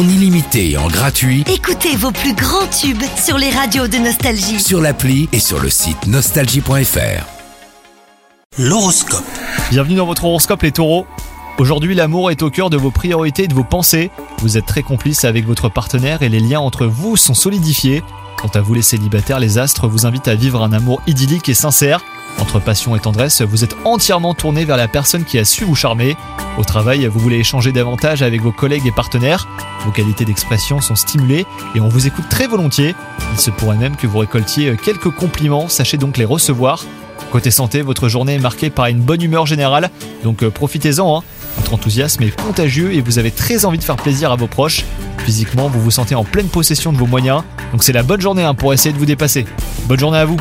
en illimité et en gratuit Écoutez vos plus grands tubes sur les radios de Nostalgie. sur l'appli et sur le site nostalgie.fr. L'horoscope. Bienvenue dans votre horoscope les taureaux. Aujourd'hui, l'amour est au cœur de vos priorités et de vos pensées. Vous êtes très complice avec votre partenaire et les liens entre vous sont solidifiés. Quant à vous les célibataires, les astres vous invitent à vivre un amour idyllique et sincère. Entre passion et tendresse, vous êtes entièrement tourné vers la personne qui a su vous charmer. Au travail, vous voulez échanger davantage avec vos collègues et partenaires. Vos qualités d'expression sont stimulées et on vous écoute très volontiers. Il se pourrait même que vous récoltiez quelques compliments, sachez donc les recevoir. Côté santé, votre journée est marquée par une bonne humeur générale, donc euh, profitez-en. hein. Votre enthousiasme est contagieux et vous avez très envie de faire plaisir à vos proches. Physiquement, vous vous sentez en pleine possession de vos moyens, donc c'est la bonne journée hein, pour essayer de vous dépasser. Bonne journée à vous